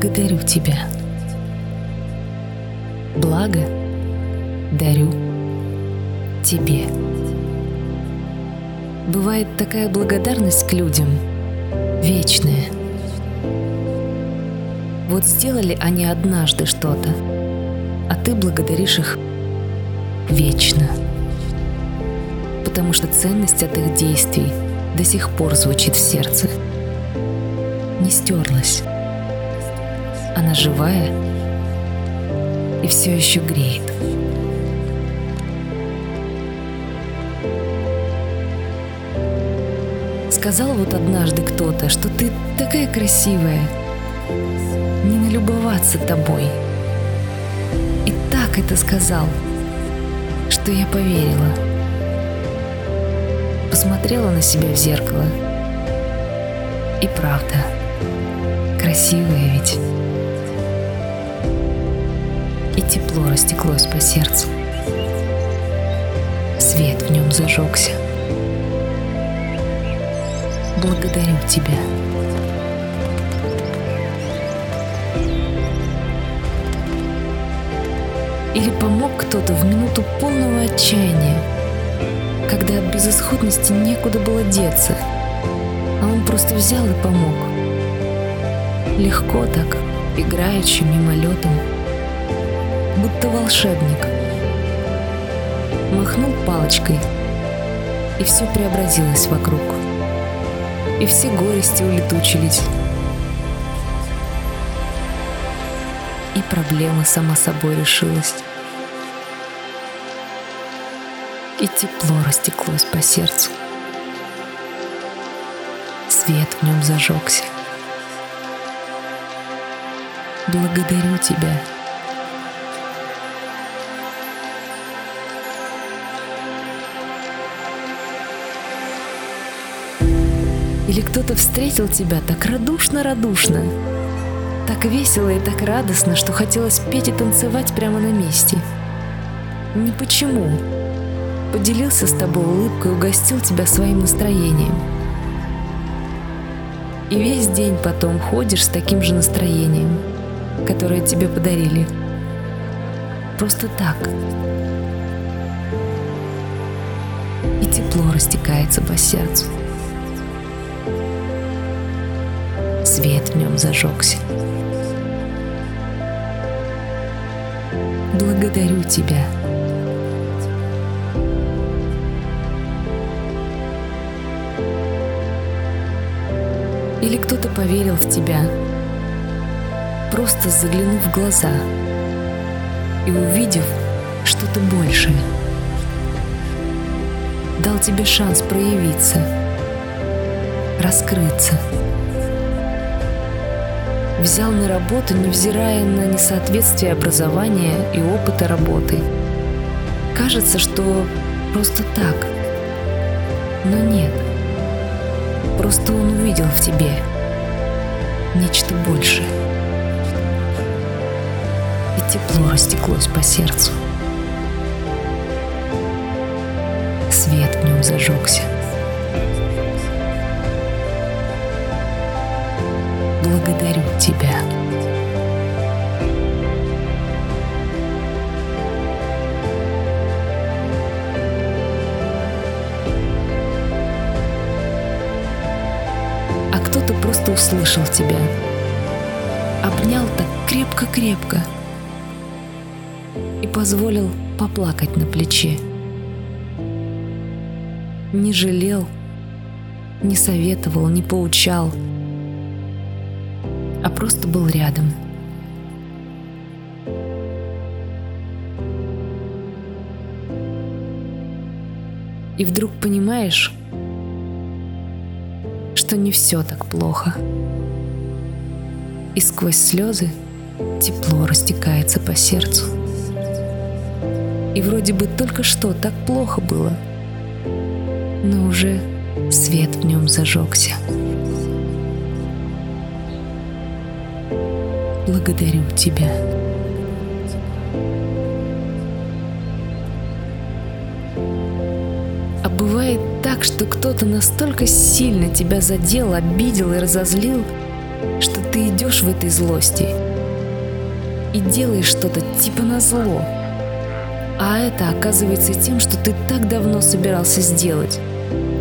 Благодарю тебя. Благо дарю тебе. Бывает такая благодарность к людям, вечная. Вот сделали они однажды что-то, а ты благодаришь их вечно. Потому что ценность от их действий до сих пор звучит в сердце. Не стерлась. Она живая и все еще греет. Сказал вот однажды кто-то, что ты такая красивая, не налюбоваться тобой. И так это сказал, что я поверила. Посмотрела на себя в зеркало. И правда, красивая ведь. Тепло растеклось по сердцу. Свет в нем зажегся. Благодарю тебя. Или помог кто-то в минуту полного отчаяния, когда от безысходности некуда было деться, а он просто взял и помог. Легко так, играючи мимолетом, будто волшебник. Махнул палочкой, и все преобразилось вокруг. И все горести улетучились. И проблема сама собой решилась. И тепло растеклось по сердцу. Свет в нем зажегся. Благодарю тебя. Или кто-то встретил тебя так радушно-радушно, так весело и так радостно, что хотелось петь и танцевать прямо на месте. Не почему. Поделился с тобой улыбкой, угостил тебя своим настроением. И весь день потом ходишь с таким же настроением, которое тебе подарили. Просто так. И тепло растекается по сердцу. Свет в нем зажегся. Благодарю тебя. Или кто-то поверил в тебя, просто заглянув в глаза и увидев что-то большее. Дал тебе шанс проявиться, раскрыться – взял на работу, невзирая на несоответствие образования и опыта работы. Кажется, что просто так. Но нет. Просто он увидел в тебе нечто большее. И тепло растеклось по сердцу. Свет в нем зажегся. Тебя. А кто-то просто услышал тебя, обнял так крепко-крепко и позволил поплакать на плече. Не жалел, не советовал, не поучал — а просто был рядом. И вдруг понимаешь, что не все так плохо. И сквозь слезы тепло растекается по сердцу. И вроде бы только что так плохо было, но уже свет в нем зажегся. Благодарю тебя. А бывает так, что кто-то настолько сильно тебя задел, обидел и разозлил, что ты идешь в этой злости и делаешь что-то типа на зло, а это оказывается тем, что ты так давно собирался сделать,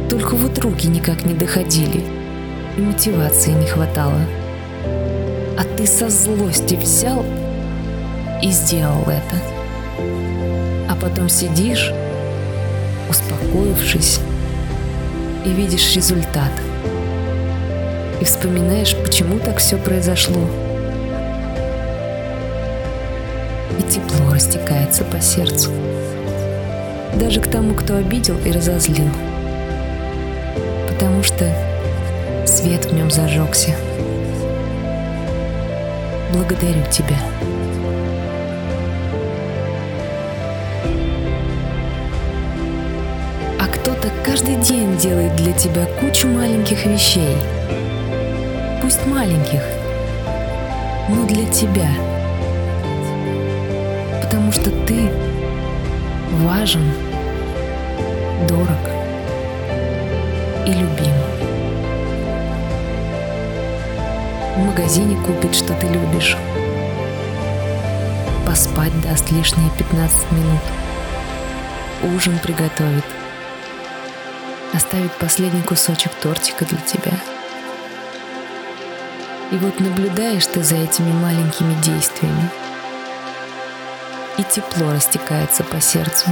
только вот руки никак не доходили и мотивации не хватало. А ты со злости взял и сделал это. А потом сидишь, успокоившись, и видишь результат. И вспоминаешь, почему так все произошло. И тепло растекается по сердцу. Даже к тому, кто обидел и разозлил. Потому что свет в нем зажегся. Благодарю тебя. кто-то каждый день делает для тебя кучу маленьких вещей. Пусть маленьких, но для тебя. Потому что ты важен, дорог и любим. В магазине купит, что ты любишь. Поспать даст лишние 15 минут. Ужин приготовит – оставить последний кусочек тортика для тебя. И вот наблюдаешь ты за этими маленькими действиями, и тепло растекается по сердцу,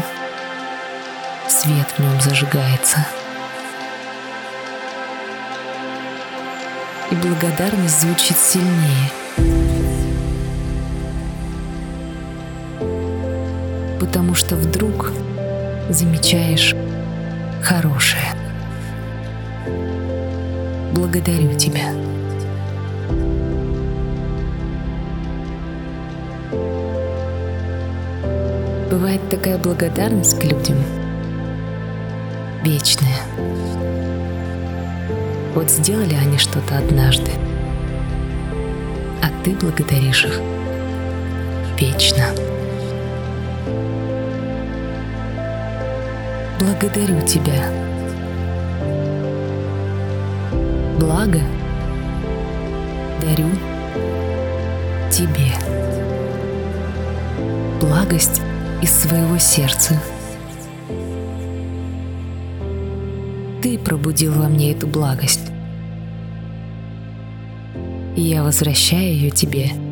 свет в нем зажигается. И благодарность звучит сильнее. Потому что вдруг замечаешь хорошее. Благодарю тебя. Бывает такая благодарность к людям вечная. Вот сделали они что-то однажды, а ты благодаришь их вечно. Благодарю тебя. Благо дарю тебе. Благость из своего сердца. Ты пробудил во мне эту благость. И я возвращаю ее тебе –